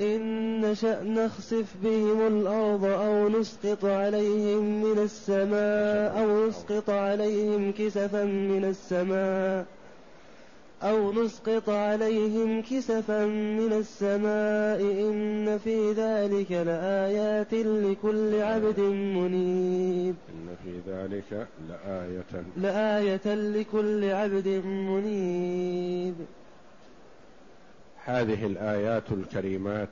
إن نشأ نخسف بهم الأرض أو نسقط عليهم من السماء أو نسقط عليهم كسفا من السماء أو نسقط عليهم كسفا من السماء إن في ذلك لآيات لكل عبد منيب إن في ذلك لآية لآية لكل عبد منيب هذه الآيات الكريمات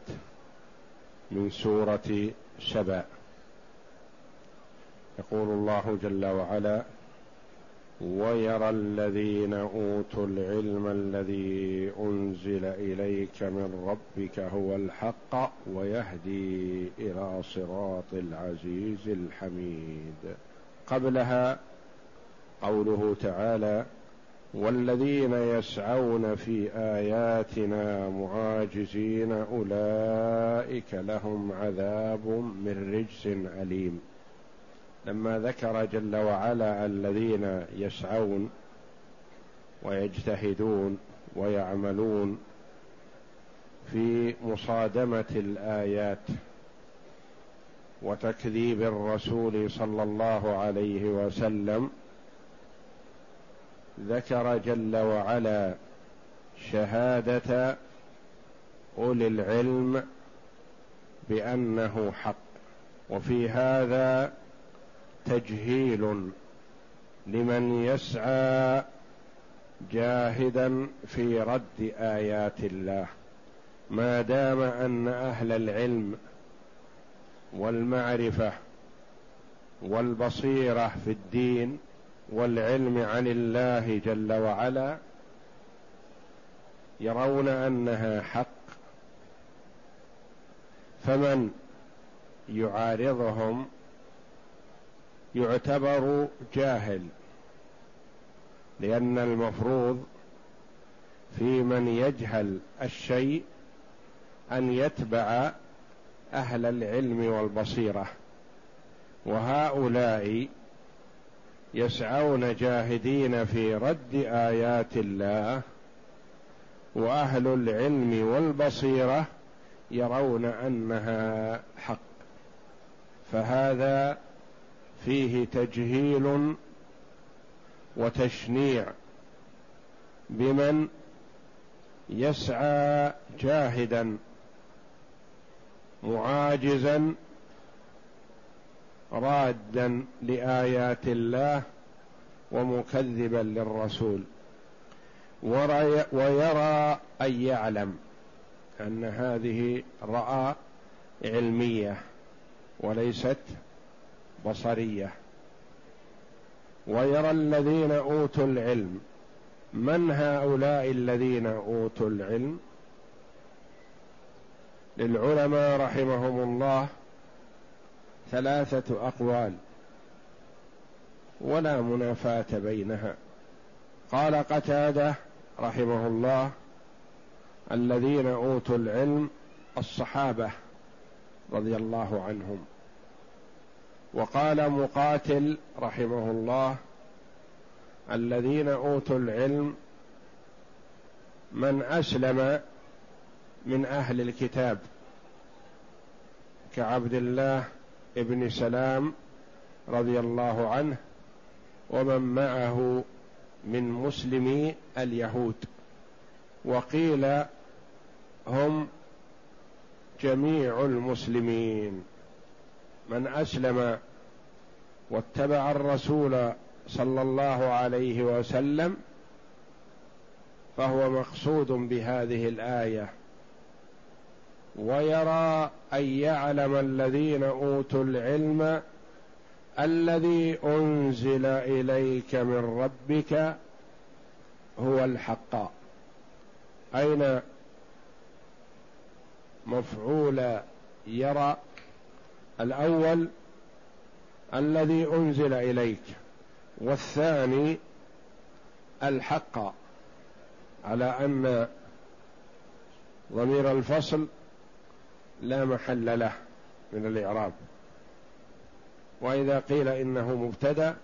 من سورة سبا يقول الله جل وعلا ويرى الذين أوتوا العلم الذي أنزل إليك من ربك هو الحق ويهدي إلى صراط العزيز الحميد. قبلها قوله تعالى والذين يسعون في آياتنا معاجزين أولئك لهم عذاب من رجس أليم. لما ذكر جل وعلا الذين يسعون ويجتهدون ويعملون في مصادمة الآيات وتكذيب الرسول صلى الله عليه وسلم ذكر جل وعلا شهادة أولي العلم بأنه حق وفي هذا تجهيل لمن يسعى جاهدا في رد آيات الله. ما دام أن أهل العلم والمعرفة والبصيرة في الدين والعلم عن الله جل وعلا يرون أنها حق فمن يعارضهم يعتبر جاهل لأن المفروض في من يجهل الشيء أن يتبع أهل العلم والبصيرة وهؤلاء يسعون جاهدين في رد آيات الله وأهل العلم والبصيرة يرون أنها حق. فهذا فيه تجهيل وتشنيع بمن يسعى جاهدا معاجزا رادا لآيات الله ومكذبا للرسول. ويرى أن يعلم أن هذه رأى علمية وليست بصرية. ويرى الذين أوتوا العلم من هؤلاء الذين أوتوا العلم؟ للعلماء رحمهم الله ثلاثة أقوال ولا منافاة بينها. قال قتادة رحمه الله الذين أوتوا العلم الصحابة رضي الله عنهم. وقال مقاتل رحمه الله الذين أوتوا العلم من أسلم من أهل الكتاب كعبد الله ابن سلام رضي الله عنه ومن معه من مسلمي اليهود. وقيل هم جميع المسلمين. من أسلم واتبع الرسول صلى الله عليه وسلم فهو مقصود بهذه الآية. ويرى أن يعلم الذين أوتوا العلم الذي أنزل إليك من ربك هو الحق. أين مفعول يرى؟ الأول الذي أنزل إليك والثاني الحق. على أن ضمير الفصل لا محل له من الإعراب. وإذا قيل إنه مبتدأ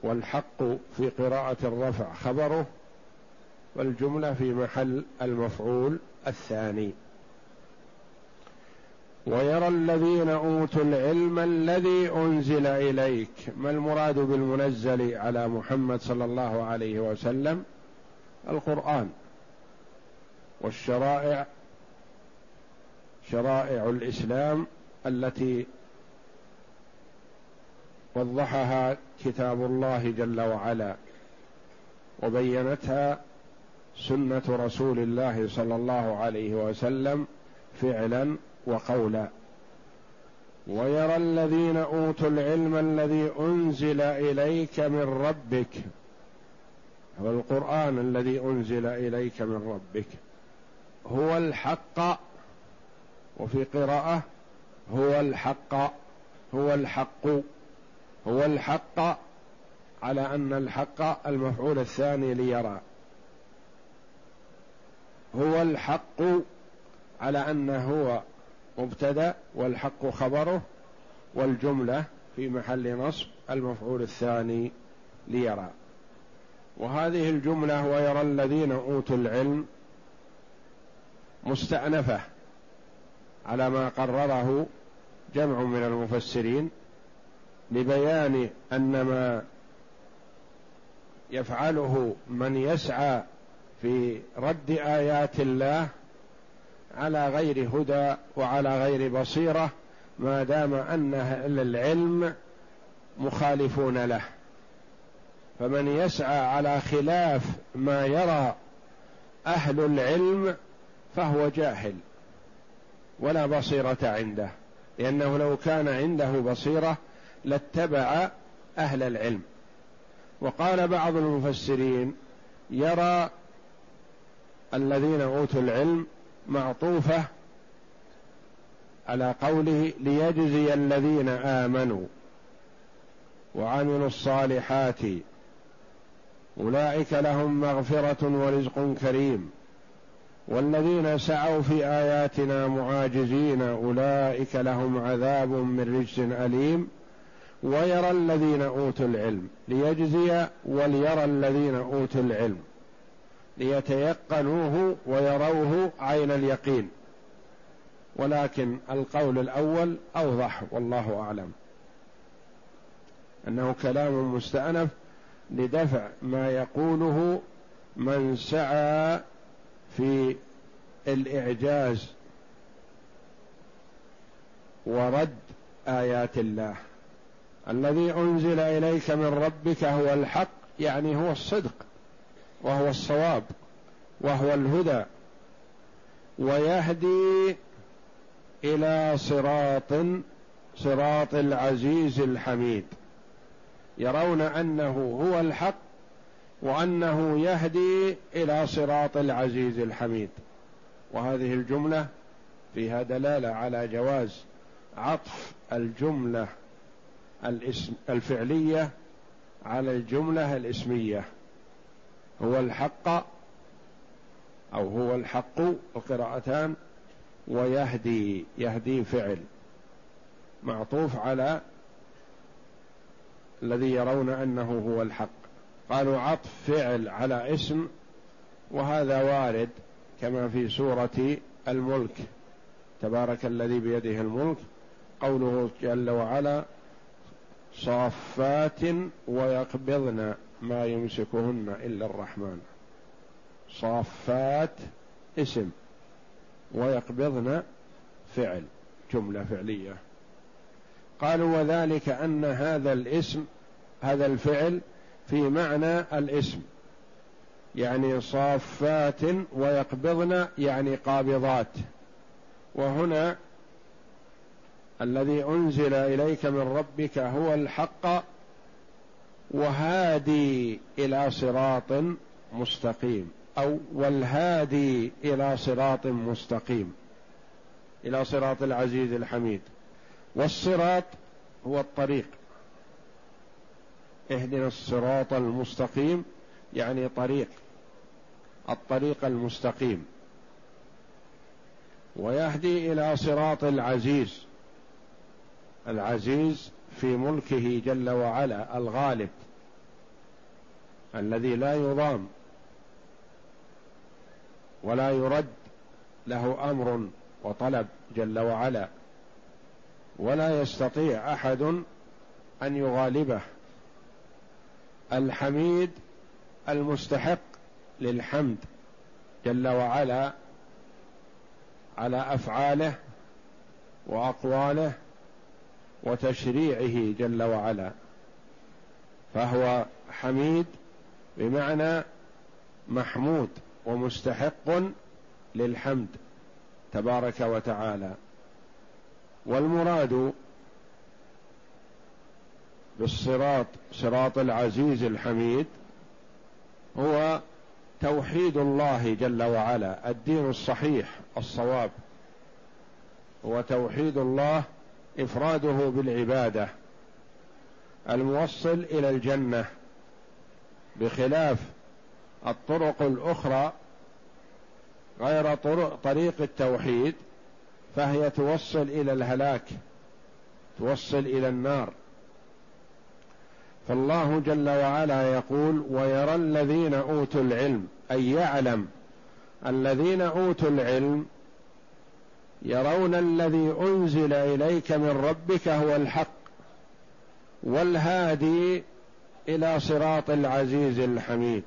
والحق في قراءة الرفع خبره والجملة في محل المفعول الثاني. ويرى الذين أوتوا العلم الذي أنزل إليك ما المراد بالمنزل على محمد صلى الله عليه وسلم؟ القرآن والشرائع شرائع الإسلام التي وضحها كتاب الله جل وعلا وبينتها سنة رسول الله صلى الله عليه وسلم فعلا وقولا. ويرى الذين أوتوا العلم الذي أنزل إليك من ربك هو القرآن الذي أنزل إليك من ربك هو الحق وفي قراءة هو الحق هو الحق هو الحق على أن الحق المفعول الثاني ليرى. هو الحق على انه هو مبتدأ والحق خبره والجملة في محل نصب المفعول الثاني ليرى. وهذه الجملة ويرى الذين أوتوا العلم مستأنفة على ما قرره جمع من المفسرين لبيان أن ما يفعله من يسعى في رد آيات الله على غير هدى وعلى غير بصيرة ما دام أن أهل العلم مخالفون له. فمن يسعى على خلاف ما يرى أهل العلم فهو جاهل. ولا بصيرة عنده لأنه لو كان عنده بصيرة لاتبع أهل العلم. وقال بعض المفسرين يرى الذين أوتوا العلم معطوفة على قوله ليجزي الذين آمنوا وعملوا الصالحات أولئك لهم مغفرة ورزق كريم. والذين سعوا في آياتنا معاجزين أولئك لهم عذاب من رجس أليم ويرى الذين أوتوا العلم ليجزي وليرى الذين أوتوا العلم ليتيقنوه ويروه عين اليقين. ولكن القول الأول أوضح والله أعلم. أنه كلام مستأنف لدفع ما يقوله من سعى في الإعجاز ورد آيات الله. الذي أنزل إليك من ربك هو الحق يعني هو الصدق وهو الصواب وهو الهدى ويهدي إلى صراط صراط العزيز الحميد. يرون أنه هو الحق وأنه يهدي إلى صراط العزيز الحميد. وهذه الجملة فيها دلالة على جواز عطف الجملة الفعلية على الجملة الاسمية. هو الحق أو هو الحق القراءتان ويهدي يهدي فعل معطوف على الذي يرون أنه هو الحق. قالوا عطف فعل على اسم وهذا وارد كما في سورة الملك. تبارك الذي بيده الملك قوله جل وعلا صافات ويقبضن ما يمسكهن إلا الرحمن. صافات اسم ويقبضن فعل جملة فعلية. قالوا وذلك أن هذا الاسم هذا الفعل في معنى الاسم. يعني صافات ويقبضن يعني قابضات. وهنا الذي أنزل إليك من ربك هو الحق وهادي إلى صراط مستقيم أو والهادي إلى صراط مستقيم إلى صراط العزيز الحميد. والصراط هو الطريق. اهدنا الصراط المستقيم يعني طريق الطريق المستقيم. ويهدي إلى صراط العزيز العزيز في ملكه جل وعلا الغالب الذي لا يضام ولا يرد له أمر وطلب جل وعلا. ولا يستطيع أحد أن يغالبه. الحميد المستحق للحمد جل وعلا على أفعاله وأقواله وتشريعه جل وعلا فهو حميد بمعنى محمود ومستحق للحمد تبارك وتعالى. والمراد بالصراط صراط العزيز الحميد هو توحيد الله جل وعلا الدين الصحيح الصواب. هو توحيد الله إفراده بالعبادة الموصل إلى الجنة بخلاف الطرق الأخرى غير طريق التوحيد فهي توصل إلى الهلاك توصل إلى النار. فالله جل وعلا يقول ويرى الذين أوتوا العلم أي يعلم الذين أوتوا العلم يرون الذي أنزل إليك من ربك هو الحق والهادي إلى صراط العزيز الحميد.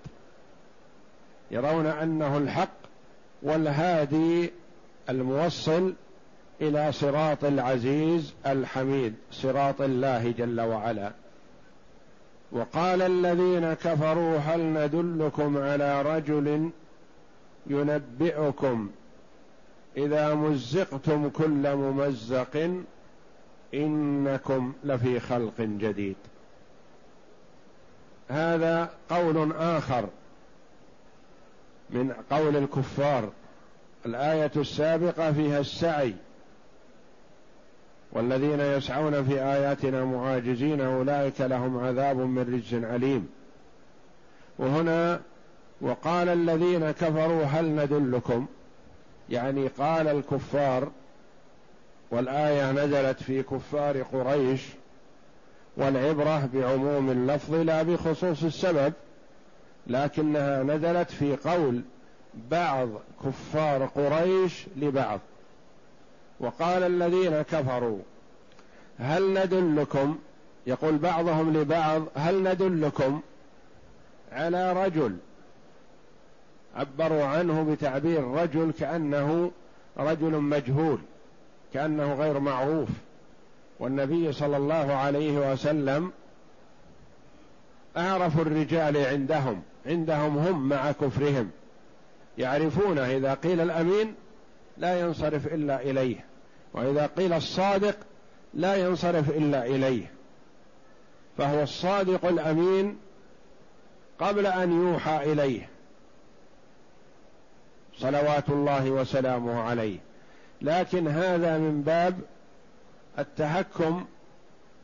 يرون أنه الحق والهادي الموصل إلى صراط العزيز الحميد صراط الله جل وعلا. وقال الذين كفروا هل ندلكم على رجل ينبئكم إذا مزقتم كل ممزق إنكم لفي خلق جديد. هذا قول آخر من قول الكفار. الآية السابقة فيها السعي والذين يسعون في آياتنا معاجزين أولئك لهم عذاب من رجز عليم. وهنا وقال الذين كفروا هل ندلكم؟ يعني قال الكفار والآية نزلت في كفار قريش والعبرة بعموم اللفظ لا بخصوص السبب لكنها نزلت في قول بعض كفار قريش لبعض. وقال الذين كفروا هل ندلكم يقول بعضهم لبعض هل ندلكم على رجل عبروا عنه بتعبير رجل كأنه رجل مجهول كأنه غير معروف والنبي صلى الله عليه وسلم أعرف الرجال عندهم عندهم هم مع كفرهم يعرفونه إذا قيل الأمين لا ينصرف إلا إليه. وإذا قيل الصادق لا ينصرف إلا إليه. فهو الصادق الأمين قبل أن يوحى إليه. صلوات الله وسلامه عليه. لكن هذا من باب التهكم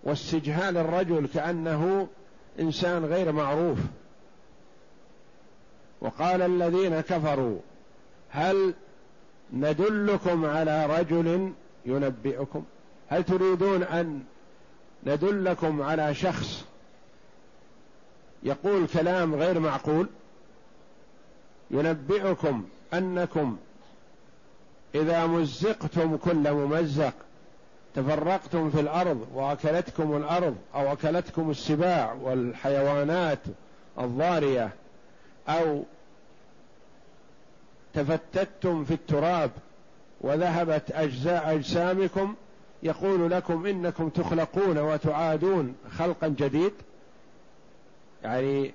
واستجهال الرجل كأنه إنسان غير معروف. وقال الذين كفروا هل ندلكم على رجل ينبئكم. هل تريدون أن ندلكم على شخص يقول كلام غير معقول؟ ينبئكم أنكم إذا مزقتم كل ممزق تفرقتم في الأرض وأكلتكم الأرض أو أكلتكم السباع والحيوانات الضارية أو تفتتم في التراب وذهبت أجزاء أجسامكم يقول لكم إنكم تخلقون وتعادون خلقا جديد. يعني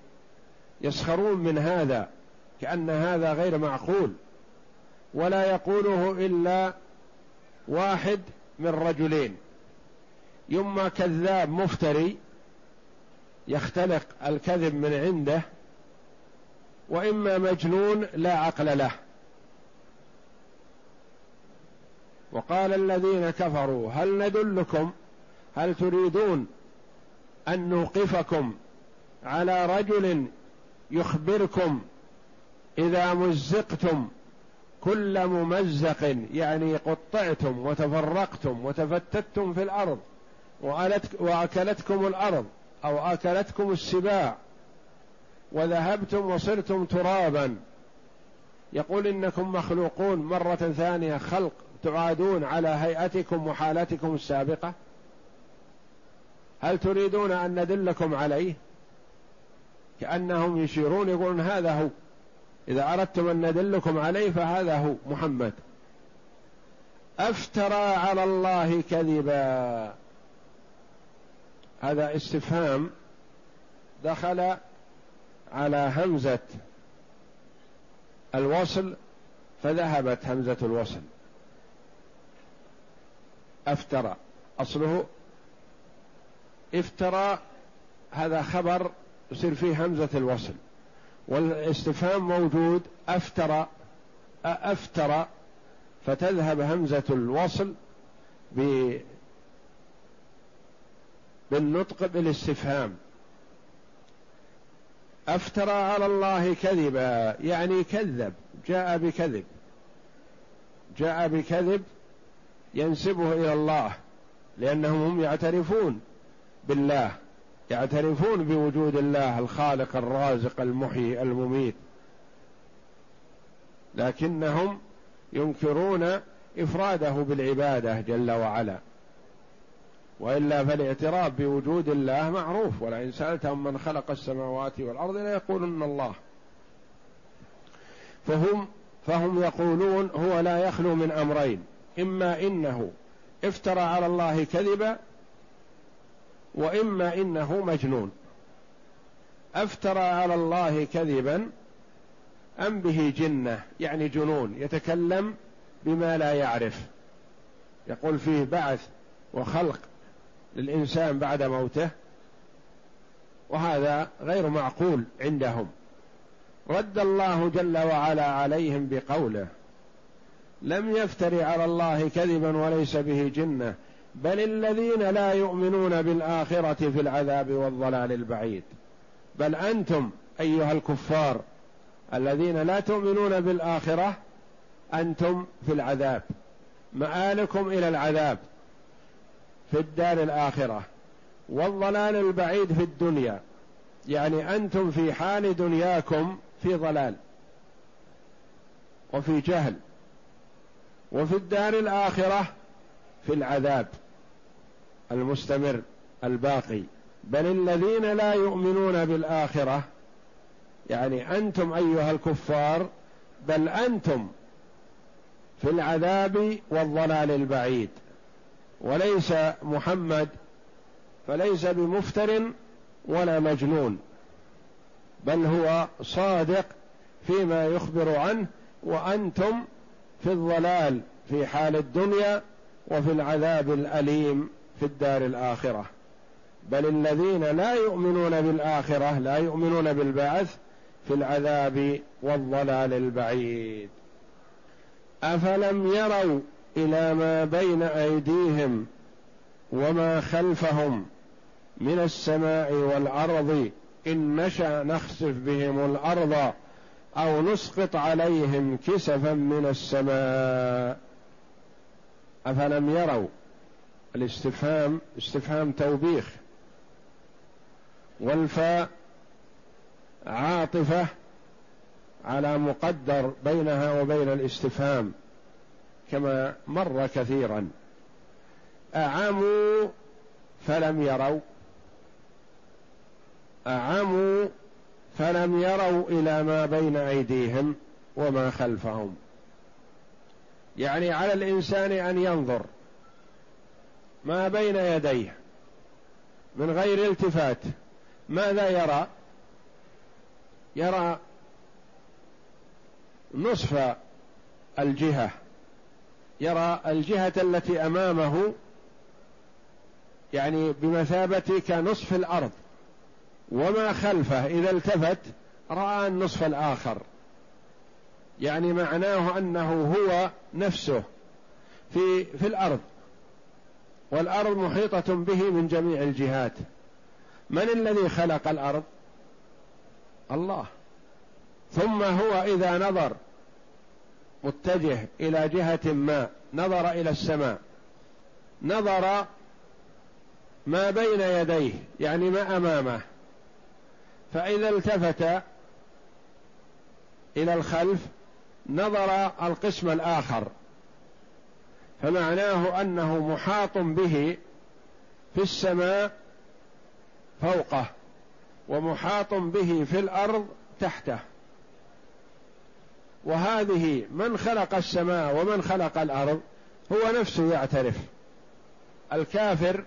يسخرون من هذا كأن هذا غير معقول. ولا يقوله إلا واحد من رجلين. يما كذاب مفتري يختلق الكذب من عنده وإما مجنون لا عقل له. وقال الذين كفروا هل ندلكم؟ هل تريدون أن نوقفكم على رجل يخبركم إذا مزقتم؟ كل ممزق يعني قطعتم وتفرقتم وتفتتم في الأرض وأكلتكم الأرض أو أكلتكم السباع وذهبتم وصرتم ترابا. يقول إنكم مخلوقون مرة ثانية خلق. تعادون على هيئتكم وحالتكم السابقة؟ هل تريدون أن ندلكم عليه؟ كأنهم يشيرون يقولون هذا هو. إذا أردتم أن ندلكم عليه فهذا هو محمد. أفترى على الله كذبا. هذا استفهام دخل على همزة الوصل فذهبت همزة الوصل. أفترى. أصله افترى هذا خبر يصير فيه همزة الوصل. والاستفهام موجود أفترى أفترى فتذهب همزة الوصل بالنطق بالاستفهام. أفترى على الله كذبا يعني كذب جاء بكذب. جاء بكذب ينسبه إلى الله لأنهم هم يعترفون بالله يعترفون بوجود الله الخالق الرازق المحيي المميت. لكنهم ينكرون إفراده بالعبادة جل وعلا. وإلا فالاعتراف بوجود الله معروف ولئن سألتهم من خلق السماوات والأرض ليقولن الله. فهم فهم يقولون هو لا يخلو من أمرين. إما إنه افترى على الله كذبا وإما إنه مجنون. افترى على الله كذبا أم به جنة يعني جنون يتكلم بما لا يعرف. يقول فيه بعث وخلق للإنسان بعد موته وهذا غير معقول عندهم. رد الله جل وعلا عليهم بقوله لم يفتر على الله كذبا وليس به جنة بل الذين لا يؤمنون بالآخرة في العذاب والضلال البعيد. بل أنتم أيها الكفار الذين لا تؤمنون بالآخرة أنتم في العذاب. مآلكم إلى العذاب في الدار الآخرة والضلال البعيد في الدنيا. يعني أنتم في حال دنياكم في ضلال وفي جهل. وفي الدار الآخرة في العذاب المستمر الباقي. بل الذين لا يؤمنون بالآخرة يعني أنتم أيها الكفار بل أنتم في العذاب والضلال البعيد. وليس محمد فليس بمفتر ولا مجنون بل هو صادق فيما يخبر عنه وأنتم في الضلال في حال الدنيا وفي العذاب الأليم في الدار الآخرة. بل الذين لا يؤمنون بالآخرة لا يؤمنون بالبعث في العذاب والضلال البعيد. أفلم يروا إلى ما بين أيديهم وما خلفهم من السماء والأرض إن نشأ نخسف بهم الأرض أو نسقط عليهم كسفا من السماء. أفلم يروا الاستفهام استفهام توبيخ. والفاء عاطفة على مقدر بينها وبين الاستفهام كما مر كثيرا. أعموا فلم يروا. أعموا فلم يروا إلى ما بين أيديهم وما خلفهم. يعني على الإنسان أن ينظر ما بين يديه من غير التفات. ماذا يرى؟ يرى نصف الجهة. يرى الجهة التي أمامه يعني بمثابة كنصف الأرض. وما خلفه إذا التفت رأى النصف الآخر. يعني معناه أنه هو نفسه في في الأرض. والأرض محيطة به من جميع الجهات. من الذي خلق الأرض؟ الله. ثم هو إذا نظر متجه إلى جهة ما نظر إلى السماء. نظر ما بين يديه يعني ما أمامه. فإذا التفت إلى الخلف نظر القسم الآخر. فمعناه أنه محاط به في السماء فوقه ومحاط به في الأرض تحته. وهذه من خلق السماء ومن خلق الأرض هو نفسه يعترف. الكافر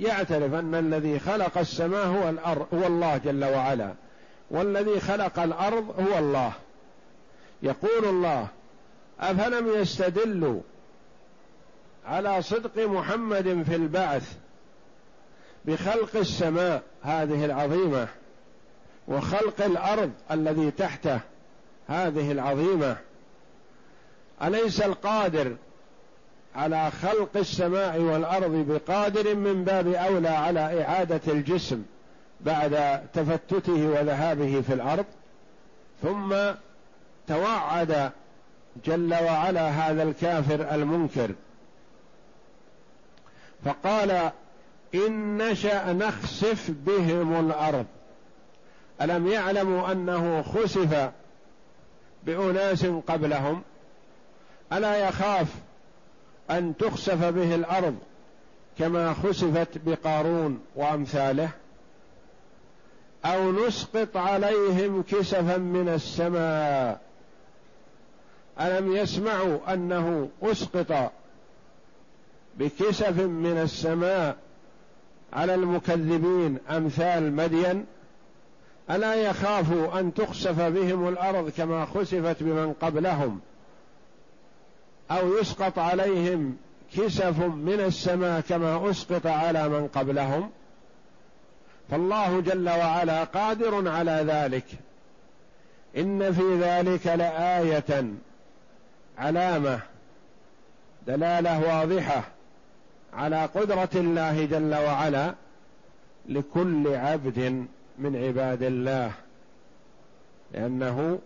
يعترف أن الذي خلق السماء هو الأرض هو الله جل وعلا والذي خلق الأرض هو الله. يقول الله أفلم يستدلوا على صدق محمد في البعث بخلق السماء هذه العظيمة وخلق الأرض الذي تحته هذه العظيمة؟ أليس القادر على خلق السماء والأرض بقادر من باب أولى على إعادة الجسم بعد تفتته وذهابه في الأرض ثم توعد جل وعلا هذا الكافر المنكر. فقال إن نشأ نخسف بهم الأرض. ألم يعلموا أنه خسف بأناس قبلهم؟ ألا يخاف أن تخسف به الأرض كما خسفت بقارون وأمثاله أو نسقط عليهم كسفا من السماء. ألم يسمعوا أنه أسقط بكسف من السماء على المكذبين أمثال مدين؟ ألا يخافوا أن تخسف بهم الأرض كما خسفت بمن قبلهم؟ أو يسقط عليهم كسف من السماء كما أسقط على من قبلهم. فالله جل وعلا قادر على ذلك. إن في ذلك لآية علامة دلالة واضحة على قدرة الله جل وعلا لكل عبد من عباد الله. لأنه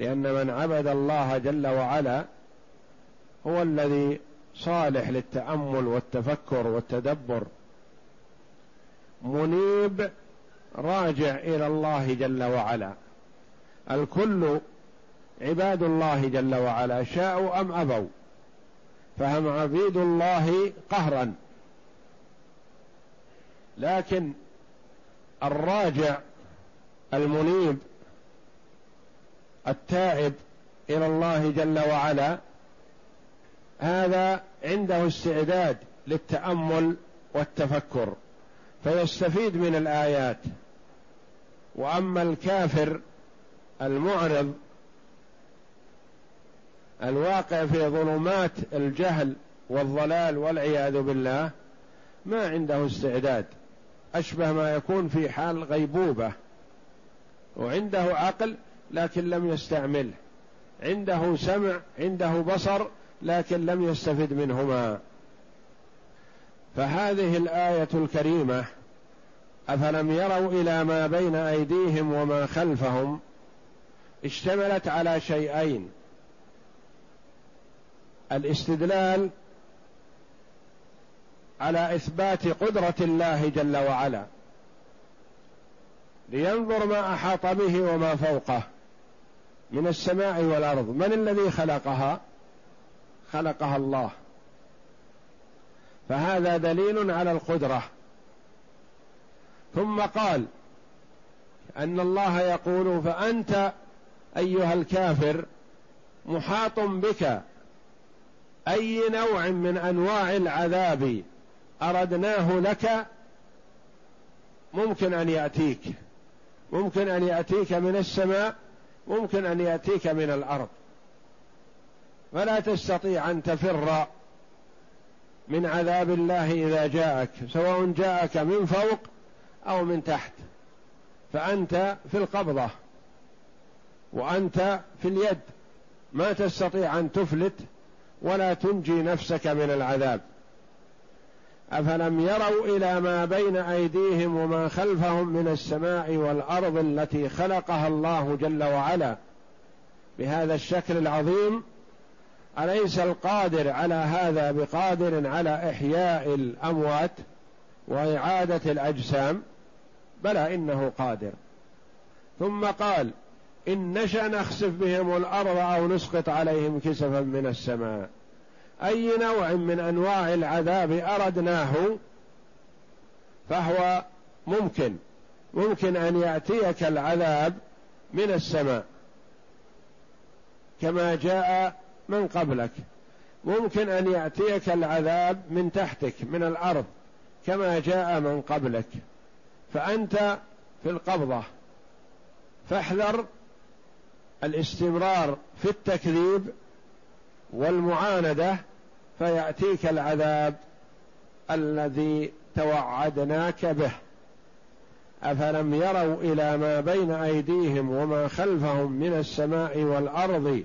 لأن من عبد الله جل وعلا هو الذي صالح للتأمل والتفكر والتدبر. منيب راجع إلى الله جل وعلا. الكل عباد الله جل وعلا شاءوا أم أبوا؟ فهم عبيد الله قهرا. لكن الراجع المنيب التائب إلى الله جل وعلا هذا عنده استعداد للتأمل والتفكر فيستفيد من الآيات. وأما الكافر المعرض الواقع في ظلمات الجهل والضلال والعياذ بالله ما عنده استعداد. أشبه ما يكون في حال غيبوبة. وعنده عقل لكن لم يستعمله. عنده سمع عنده بصر لكن لم يستفد منهما. فهذه الآية الكريمة أفلم يروا إلى ما بين أيديهم وما خلفهم اشتملت على شيئين. على إثبات قدرة الله جل وعلا لينظر ما أحاط به وما فوقه من السماء والأرض. من الذي خلقها؟ خلقها الله. فهذا دليل على القدرة. ثم قال أن الله يقول فأنت أيها الكافر محاط بك أي نوع من أنواع العذاب أردناه لك؟ ممكن أن يأتيك. ممكن أن يأتيك من السماء ممكن أن يأتيك من الأرض. فلا تستطيع أن تفر من عذاب الله إذا جاءك سواء جاءك من فوق أو من تحت. فأنت في القبضة وأنت في اليد. ما تستطيع أن تفلت ولا تنجي نفسك من العذاب. أفلم يروا إلى ما بين أيديهم وما خلفهم من السماء والأرض التي خلقها الله جل وعلا بهذا الشكل العظيم؟ أليس القادر على هذا بقادر على إحياء الأموات وإعادة الأجسام؟ بلى إنه قادر. ثم قال إن نشأ نخسف بهم الأرض أو نسقط عليهم كسفا من السماء. أي نوع من أنواع العذاب أردناه؟ فهو ممكن. ممكن أن يأتيك العذاب من السماء. كما جاء من قبلك. ممكن أن يأتيك العذاب من تحتك من الأرض كما جاء من قبلك. فأنت في القبضة. فاحذر الاستمرار في التكذيب والمعاندة فيأتيك العذاب الذي توعدناك به. أفلم يروا إلى ما بين أيديهم وما خلفهم من السماء والأرض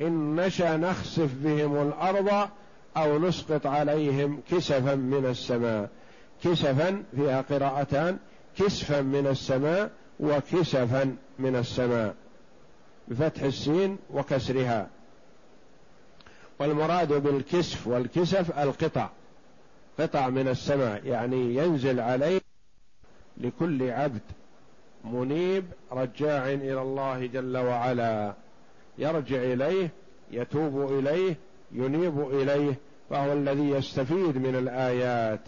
إن نشأ نخسف بهم الأرض أو نسقط عليهم كسفا من السماء. كسفا فيها قراءتان كسفا من السماء وكسفا من السماء. بفتح السين وكسرها. والمراد بالكسف والكسف القطع. قطع من السماء يعني ينزل عليه لكل عبد منيب رجاع إلى الله جل وعلا. يرجع إليه يتوب إليه ينيب إليه فهو الذي يستفيد من الآيات.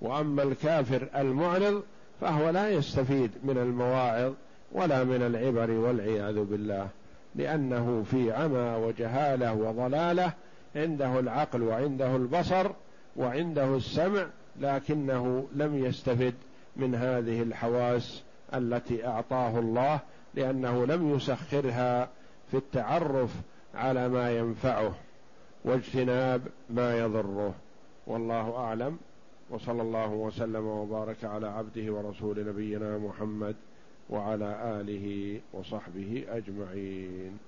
وأما الكافر المعرض فهو لا يستفيد من المواعظ ولا من العبر والعياذ بالله لأنه في عمى وجهالة وضلالة عنده العقل وعنده البصر وعنده السمع لكنه لم يستفد من هذه الحواس التي أعطاه الله لأنه لم يسخرها في التعرف على ما ينفعه واجتناب ما يضره. والله أعلم. وصلى الله وسلم وبارك على عبده ورسول نبينا محمد وعلى آله وصحبه أجمعين.